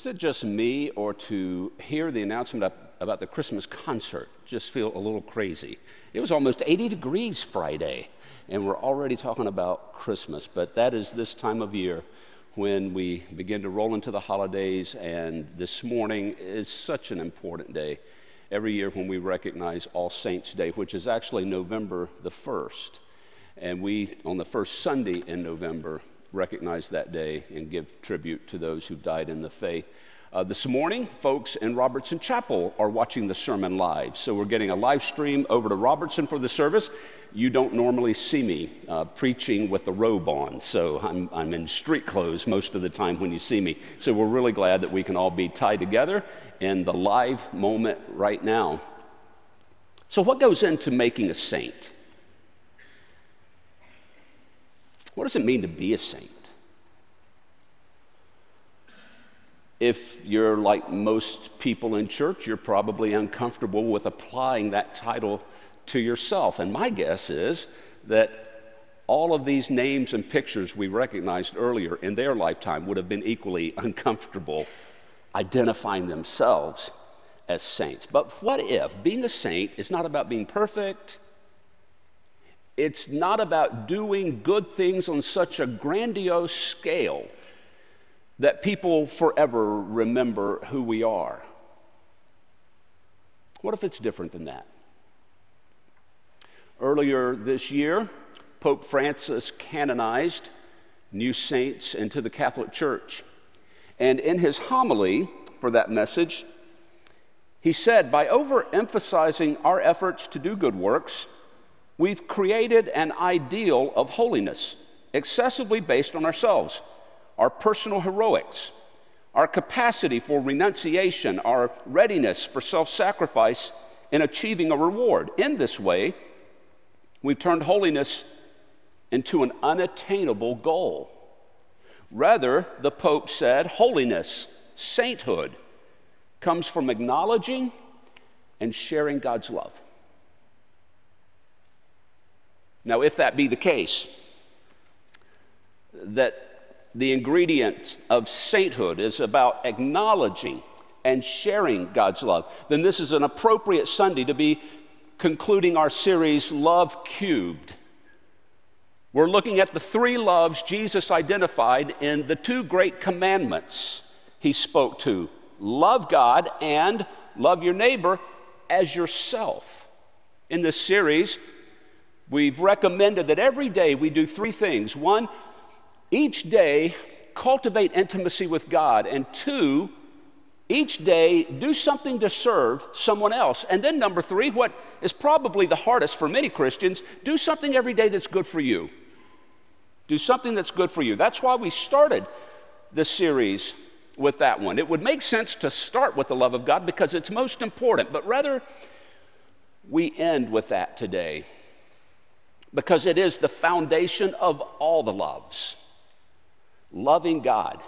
Was it just me, or to hear the announcement about the Christmas concert just feel a little crazy? It was almost 80 degrees Friday, and we're already talking about Christmas. But that is this time of year when we begin to roll into the holidays, and this morning is such an important day. Every year when we recognize All Saints' Day, which is actually November the 1st. And we, on the first Sunday in November, recognize that day and give tribute to those who died in the faith. Uh, this morning, folks in Robertson Chapel are watching the sermon live. So we're getting a live stream over to Robertson for the service. You don't normally see me uh, preaching with the robe on, so I'm, I'm in street clothes most of the time when you see me. So we're really glad that we can all be tied together in the live moment right now. So, what goes into making a saint? What does it mean to be a saint? If you're like most people in church, you're probably uncomfortable with applying that title to yourself. And my guess is that all of these names and pictures we recognized earlier in their lifetime would have been equally uncomfortable identifying themselves as saints. But what if being a saint is not about being perfect? It's not about doing good things on such a grandiose scale that people forever remember who we are. What if it's different than that? Earlier this year, Pope Francis canonized new saints into the Catholic Church. And in his homily for that message, he said, by overemphasizing our efforts to do good works, We've created an ideal of holiness excessively based on ourselves, our personal heroics, our capacity for renunciation, our readiness for self sacrifice in achieving a reward. In this way, we've turned holiness into an unattainable goal. Rather, the Pope said, holiness, sainthood, comes from acknowledging and sharing God's love. Now, if that be the case, that the ingredient of sainthood is about acknowledging and sharing God's love, then this is an appropriate Sunday to be concluding our series, Love Cubed. We're looking at the three loves Jesus identified in the two great commandments he spoke to love God and love your neighbor as yourself. In this series, We've recommended that every day we do three things. One, each day cultivate intimacy with God. And two, each day do something to serve someone else. And then, number three, what is probably the hardest for many Christians, do something every day that's good for you. Do something that's good for you. That's why we started this series with that one. It would make sense to start with the love of God because it's most important, but rather, we end with that today because it is the foundation of all the loves loving God.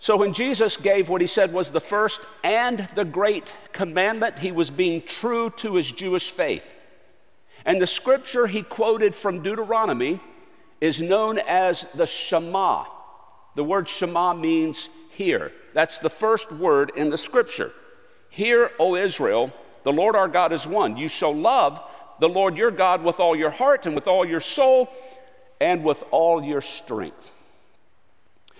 So, when Jesus gave what he said was the first and the great commandment, he was being true to his Jewish faith. And the scripture he quoted from Deuteronomy is known as the Shema. The word Shema means hear. That's the first word in the scripture. Hear, O Israel, the Lord our God is one. You shall love the Lord your God with all your heart and with all your soul and with all your strength.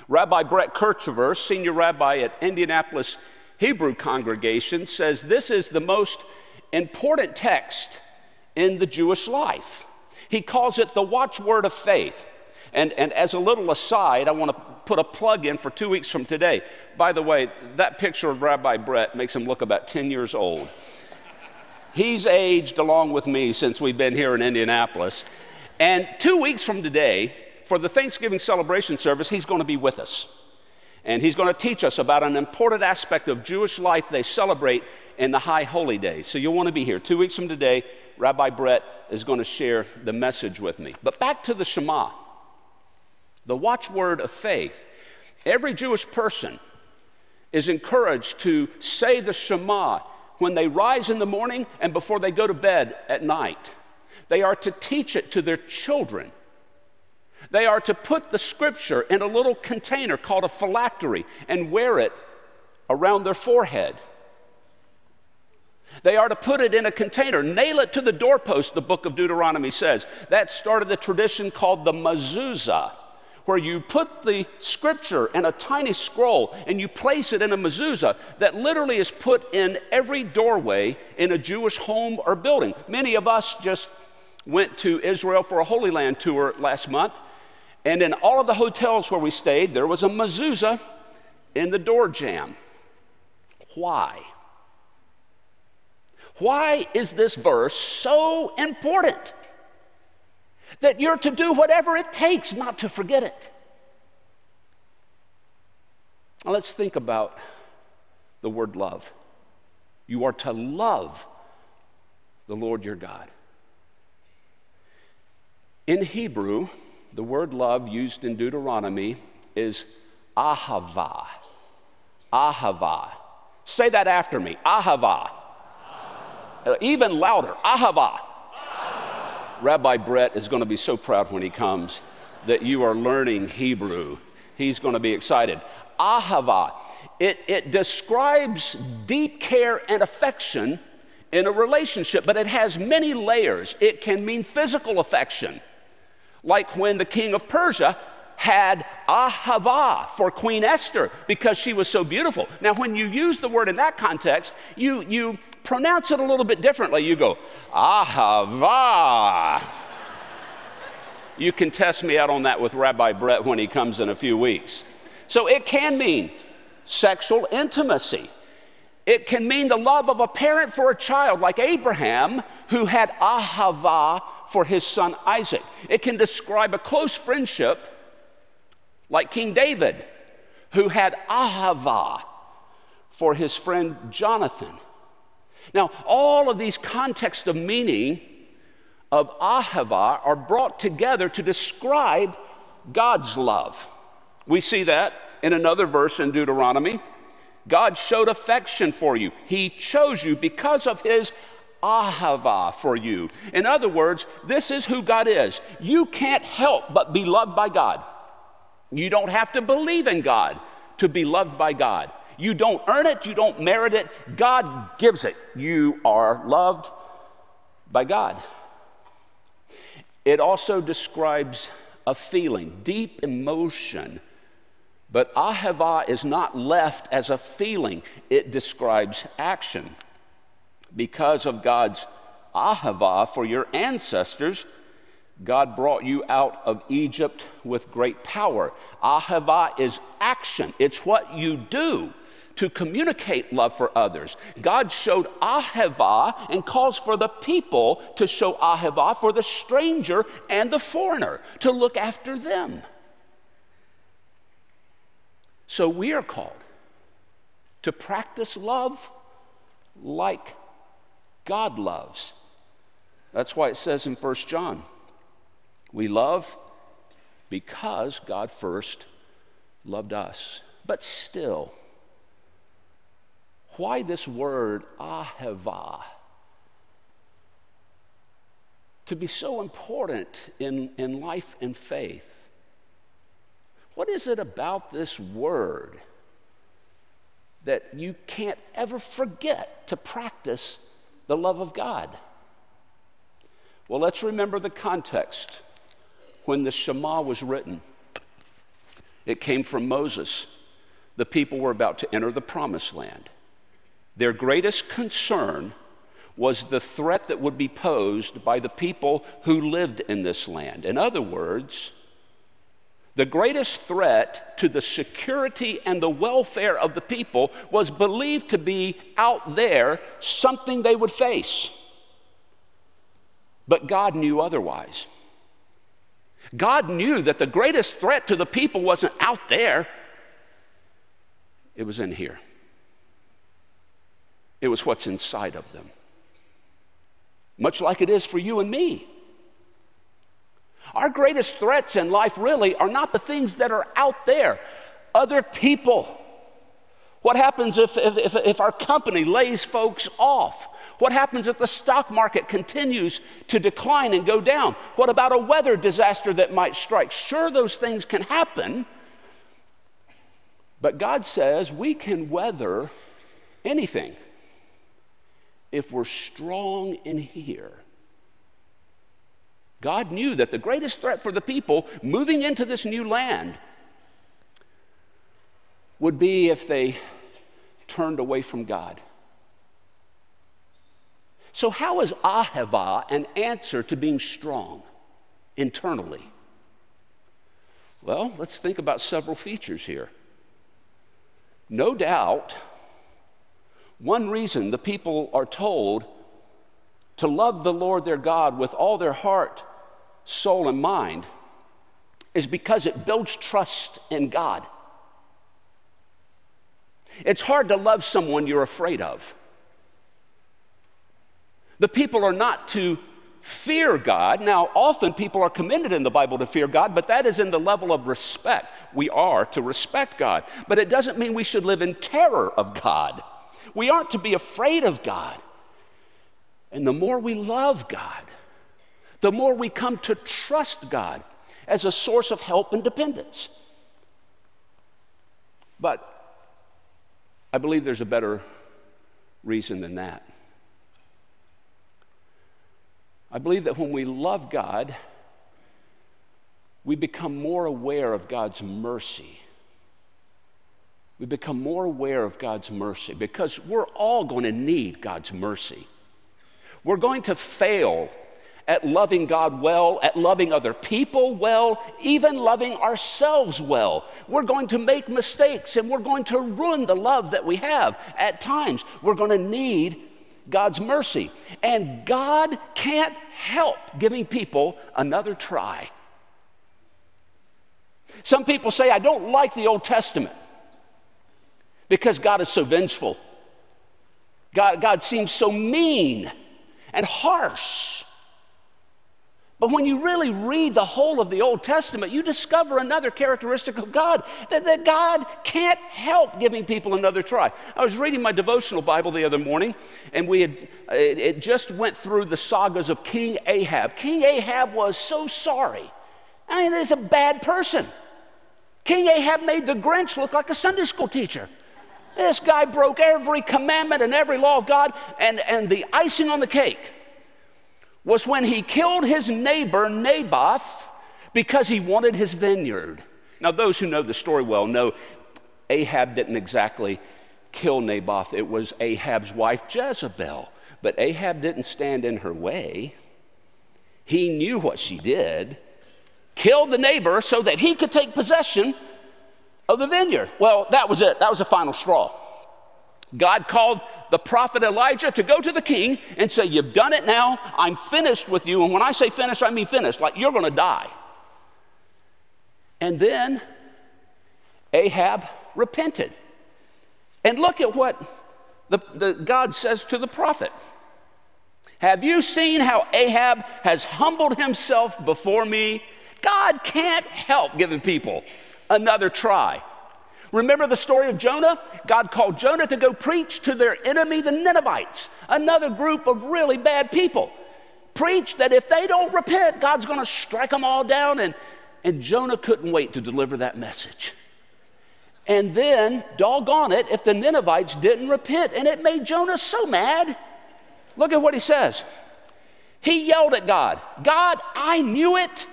Rabbi Brett Krichiver, senior rabbi at Indianapolis Hebrew congregation, says this is the most important text in the Jewish life. He calls it the watchword of faith. And, and as a little aside, I want to put a plug in for two weeks from today. By the way, that picture of Rabbi Brett makes him look about 10 years old. He's aged along with me since we've been here in Indianapolis. And two weeks from today, for the Thanksgiving celebration service, he's going to be with us. And he's going to teach us about an important aspect of Jewish life they celebrate in the high holy days. So you'll want to be here. Two weeks from today, Rabbi Brett is going to share the message with me. But back to the Shema, the watchword of faith. Every Jewish person is encouraged to say the Shema when they rise in the morning and before they go to bed at night. They are to teach it to their children. They are to put the scripture in a little container called a phylactery and wear it around their forehead. They are to put it in a container, nail it to the doorpost, the book of Deuteronomy says. That started the tradition called the mezuzah, where you put the scripture in a tiny scroll and you place it in a mezuzah that literally is put in every doorway in a Jewish home or building. Many of us just went to Israel for a Holy Land tour last month, and in all of the hotels where we stayed, there was a mezuzah in the door jamb. Why? Why is this verse so important? That you're to do whatever it takes not to forget it. Now let's think about the word love. You are to love the Lord your God. In Hebrew, the word love used in Deuteronomy is ahava. Ahava. Say that after me. Ahava. Uh, even louder. Ahava. Rabbi Brett is going to be so proud when he comes that you are learning Hebrew. He's going to be excited. Ahava. It, it describes deep care and affection in a relationship, but it has many layers. It can mean physical affection like when the king of Persia had ahava for Queen Esther because she was so beautiful. Now, when you use the word in that context, you, you pronounce it a little bit differently. You go, ahava. you can test me out on that with Rabbi Brett when he comes in a few weeks. So it can mean sexual intimacy. It can mean the love of a parent for a child, like Abraham, who had ahava for his son Isaac. It can describe a close friendship like King David, who had ahava for his friend Jonathan. Now, all of these contexts of meaning of ahava are brought together to describe God's love. We see that in another verse in Deuteronomy. God showed affection for you. He chose you because of his ahava for you. In other words, this is who God is. You can't help but be loved by God. You don't have to believe in God to be loved by God. You don't earn it, you don't merit it. God gives it. You are loved by God. It also describes a feeling, deep emotion. But ahava is not left as a feeling, it describes action because of God's ahava for your ancestors, God brought you out of Egypt with great power. Ahava is action, it's what you do to communicate love for others. God showed ahava and calls for the people to show ahava for the stranger and the foreigner, to look after them. So we are called to practice love like God loves. That's why it says in 1 John, we love because God first loved us. But still, why this word ahava? To be so important in, in life and faith. What is it about this word that you can't ever forget to practice the love of God. Well, let's remember the context when the Shema was written. It came from Moses. The people were about to enter the promised land. Their greatest concern was the threat that would be posed by the people who lived in this land. In other words, the greatest threat to the security and the welfare of the people was believed to be out there, something they would face. But God knew otherwise. God knew that the greatest threat to the people wasn't out there, it was in here. It was what's inside of them. Much like it is for you and me. Our greatest threats in life really are not the things that are out there, other people. What happens if, if, if, our company lays folks off? What happens if the stock market continues to decline and go down? What about a weather disaster that might strike? Sure, those things can happen, but God says we can weather anything if we're strong in here. God knew that the greatest threat for the people moving into this new land would be if they turned away from God. So, how is Ahava an answer to being strong internally? Well, let's think about several features here. No doubt, one reason the people are told to love the Lord their God with all their heart, soul, and mind is because it builds trust in God. It's hard to love someone you're afraid of. The people are not to fear God. Now, often people are commended in the Bible to fear God, but that is in the level of respect. We are to respect God. But it doesn't mean we should live in terror of God. We aren't to be afraid of God. And the more we love God, the more we come to trust God as a source of help and dependence. But I believe there's a better reason than that. I believe that when we love God, we become more aware of God's mercy. We become more aware of God's mercy because we're all going to need God's mercy. We're going to fail at loving God well, at loving other people well, even loving ourselves well. We're going to make mistakes and we're going to ruin the love that we have at times. We're going to need God's mercy. And God can't help giving people another try. Some people say, I don't like the Old Testament because God is so vengeful. God, God seems so mean and harsh. But when you really read the whole of the Old Testament, you discover another characteristic of God that, that, God can't help giving people another try. I was reading my devotional Bible the other morning, and we had, it, it just went through the sagas of King Ahab. King Ahab was so sorry. I mean, he's a bad person. King Ahab made the Grinch look like a Sunday school teacher. This guy broke every commandment and every law of God, and, and the icing on the cake was when he killed his neighbor Naboth because he wanted his vineyard. Now, those who know the story well know Ahab didn't exactly kill Naboth, it was Ahab's wife Jezebel. But Ahab didn't stand in her way. He knew what she did, killed the neighbor so that he could take possession of the vineyard. Well, that was it. That was the final straw. God called the prophet Elijah to go to the king and say, You've done it now. I'm finished with you. And when I say finished, I mean finished, like you're going to die. And then Ahab repented. And look at what the, the, God says to the prophet Have you seen how Ahab has humbled himself before me? God can't help giving people another try. Remember the story of Jonah? God called Jonah to go preach to their enemy, the Ninevites, another group of really bad people. Preach that if they don't repent, God's going to strike them all down. And, and Jonah couldn't wait to deliver that message. And then, doggone it, if the Ninevites didn't repent, and it made Jonah so mad. Look at what he says. He yelled at God God, I knew it.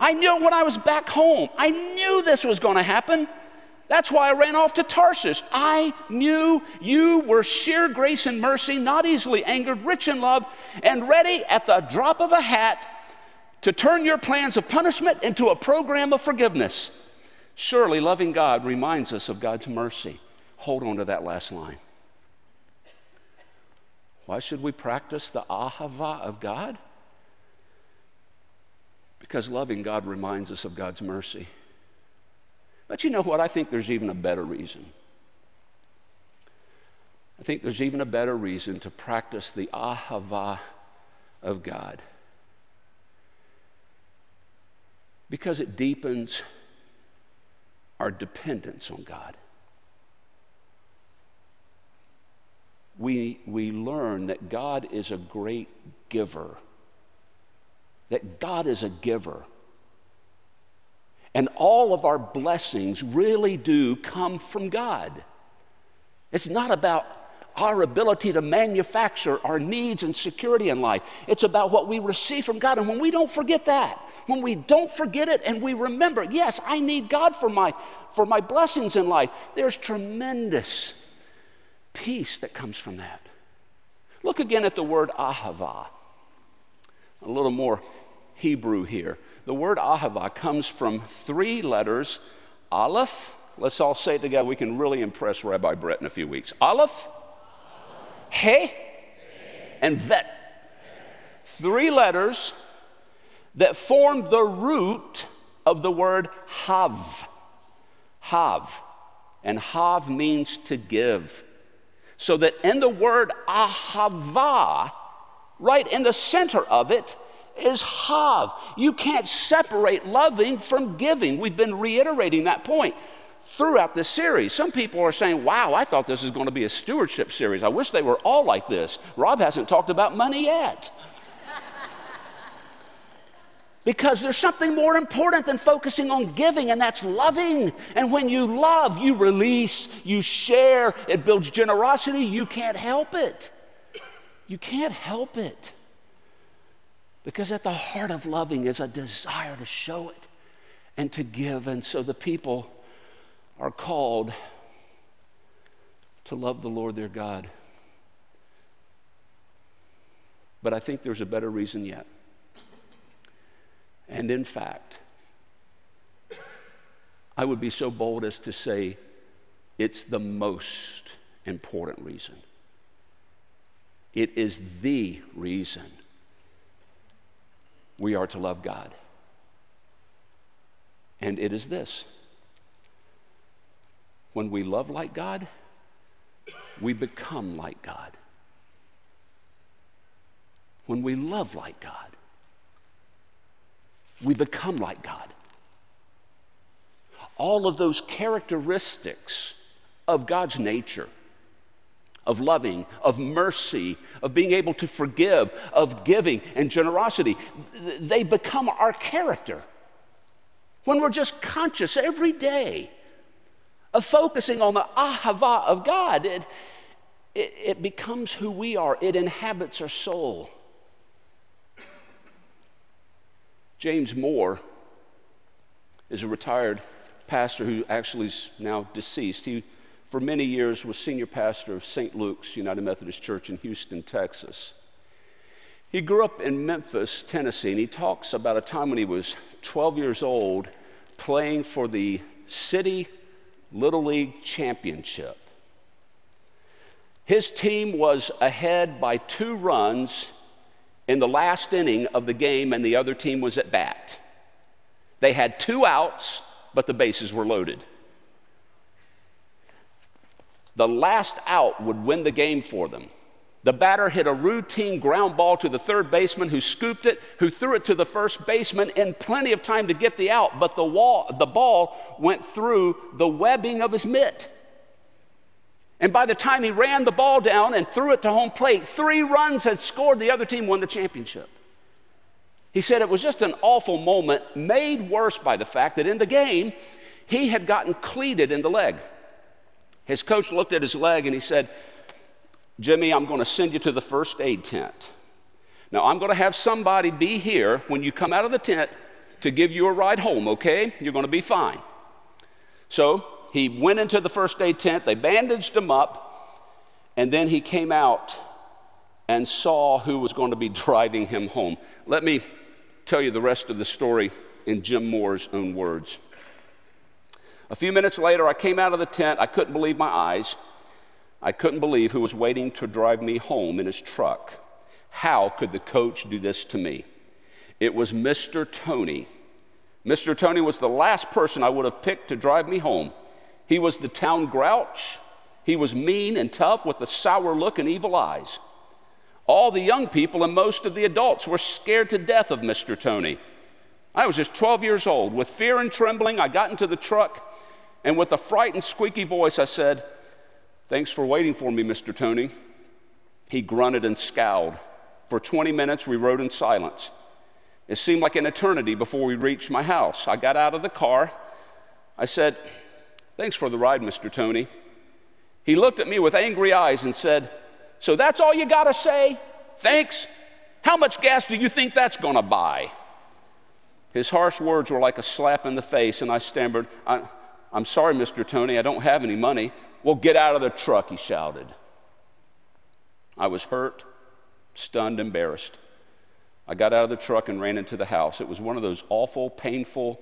I knew it when I was back home. I knew this was going to happen. That's why I ran off to Tarsus. I knew you were sheer grace and mercy, not easily angered, rich in love, and ready at the drop of a hat to turn your plans of punishment into a program of forgiveness. Surely loving God reminds us of God's mercy. Hold on to that last line. Why should we practice the ahava of God? Because loving God reminds us of God's mercy. But you know what? I think there's even a better reason. I think there's even a better reason to practice the ahava of God. Because it deepens our dependence on God. we, we learn that God is a great giver. That God is a giver. And all of our blessings really do come from God. It's not about our ability to manufacture our needs and security in life. It's about what we receive from God. And when we don't forget that, when we don't forget it and we remember, yes, I need God for my, for my blessings in life, there's tremendous peace that comes from that. Look again at the word ahava. A little more Hebrew here. The word ahava comes from three letters Aleph. Let's all say it together. We can really impress Rabbi Brett in a few weeks. Aleph, He, and Vet. Three letters that form the root of the word Hav. Hav. And Hav means to give. So that in the word Ahava, right in the center of it, is Hav. You can't separate loving from giving. We've been reiterating that point throughout this series. Some people are saying, wow, I thought this was going to be a stewardship series. I wish they were all like this. Rob hasn't talked about money yet. because there's something more important than focusing on giving, and that's loving. And when you love, you release, you share, it builds generosity. You can't help it. You can't help it. Because at the heart of loving is a desire to show it and to give. And so the people are called to love the Lord their God. But I think there's a better reason yet. And in fact, I would be so bold as to say it's the most important reason. It is the reason we are to love God. And it is this when we love like God, we become like God. When we love like God, we become like God. All of those characteristics of God's nature of loving, of mercy, of being able to forgive, of giving and generosity. They become our character. When we're just conscious every day of focusing on the ahava of God, it, it, it becomes who we are, it inhabits our soul. James Moore is a retired pastor who actually is now deceased. He for many years was senior pastor of St. Luke's United Methodist Church in Houston, Texas. He grew up in Memphis, Tennessee, and he talks about a time when he was 12 years old playing for the City Little League Championship. His team was ahead by two runs in the last inning of the game, and the other team was at bat. They had two outs, but the bases were loaded. The last out would win the game for them. The batter hit a routine ground ball to the third baseman who scooped it, who threw it to the first baseman in plenty of time to get the out, but the, wall, the ball went through the webbing of his mitt. And by the time he ran the ball down and threw it to home plate, three runs had scored. The other team won the championship. He said it was just an awful moment, made worse by the fact that in the game, he had gotten cleated in the leg. His coach looked at his leg and he said, Jimmy, I'm going to send you to the first aid tent. Now, I'm going to have somebody be here when you come out of the tent to give you a ride home, okay? You're going to be fine. So he went into the first aid tent, they bandaged him up, and then he came out and saw who was going to be driving him home. Let me tell you the rest of the story in Jim Moore's own words. A few minutes later, I came out of the tent. I couldn't believe my eyes. I couldn't believe who was waiting to drive me home in his truck. How could the coach do this to me? It was Mr. Tony. Mr. Tony was the last person I would have picked to drive me home. He was the town grouch. He was mean and tough with a sour look and evil eyes. All the young people and most of the adults were scared to death of Mr. Tony. I was just 12 years old. With fear and trembling, I got into the truck and with a frightened, squeaky voice, I said, Thanks for waiting for me, Mr. Tony. He grunted and scowled. For 20 minutes, we rode in silence. It seemed like an eternity before we reached my house. I got out of the car. I said, Thanks for the ride, Mr. Tony. He looked at me with angry eyes and said, So that's all you got to say? Thanks? How much gas do you think that's going to buy? His harsh words were like a slap in the face, and I stammered, I, am sorry, Mr. Tony, I don't have any money. Well, get out of the truck, he shouted. I was hurt, stunned, embarrassed. I got out of the truck and ran into the house. It was one of those awful, painful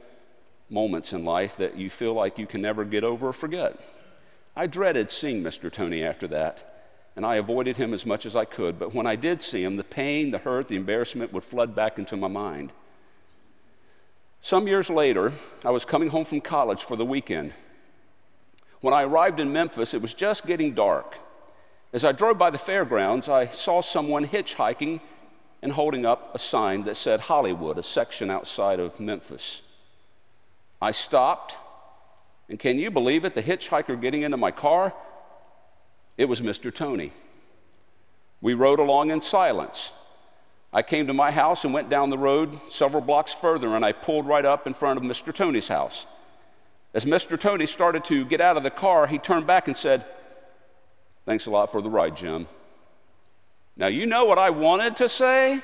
moments in life that you feel like you can never get over or forget. I dreaded seeing Mr. Tony after that, and I avoided him as much as I could. But when I did see him, the pain, the hurt, the embarrassment would flood back into my mind. Some years later, I was coming home from college for the weekend. When I arrived in Memphis, it was just getting dark. As I drove by the fairgrounds, I saw someone hitchhiking and holding up a sign that said Hollywood, a section outside of Memphis. I stopped, and can you believe it? The hitchhiker getting into my car, it was Mr. Tony. We rode along in silence. I came to my house and went down the road several blocks further, and I pulled right up in front of Mr. Tony's house. As Mr. Tony started to get out of the car, he turned back and said, Thanks a lot for the ride, Jim. Now, you know what I wanted to say?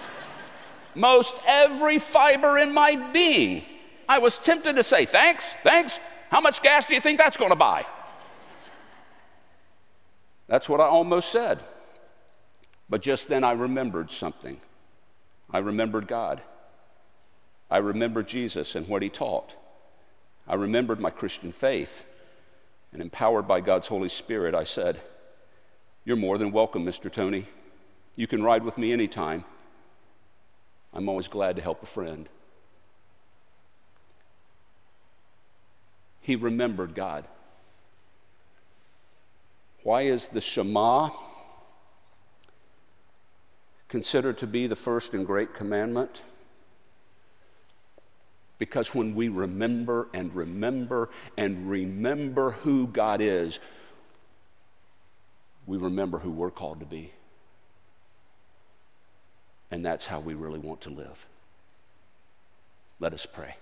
Most every fiber in my being. I was tempted to say, Thanks, thanks. How much gas do you think that's going to buy? That's what I almost said. But just then I remembered something. I remembered God. I remembered Jesus and what he taught. I remembered my Christian faith. And empowered by God's Holy Spirit, I said, You're more than welcome, Mr. Tony. You can ride with me anytime. I'm always glad to help a friend. He remembered God. Why is the Shema considered to be the first and great commandment? Because when we remember and remember and remember who God is, we remember who we're called to be. And that's how we really want to live. Let us pray.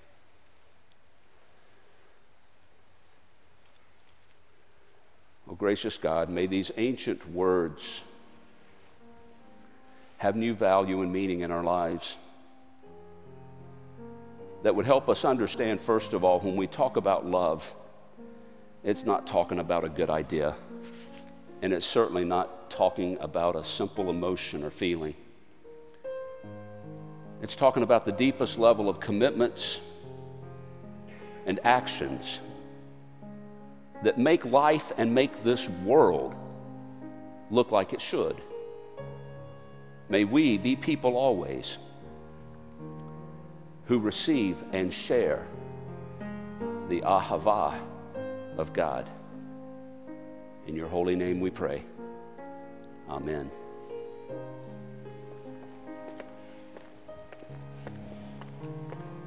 Oh, gracious God, may these ancient words have new value and meaning in our lives that would help us understand, first of all, when we talk about love, it's not talking about a good idea, and it's certainly not talking about a simple emotion or feeling. It's talking about the deepest level of commitments and actions that make life and make this world look like it should. May we be people always who receive and share the ahava of God. In your holy name we pray. Amen.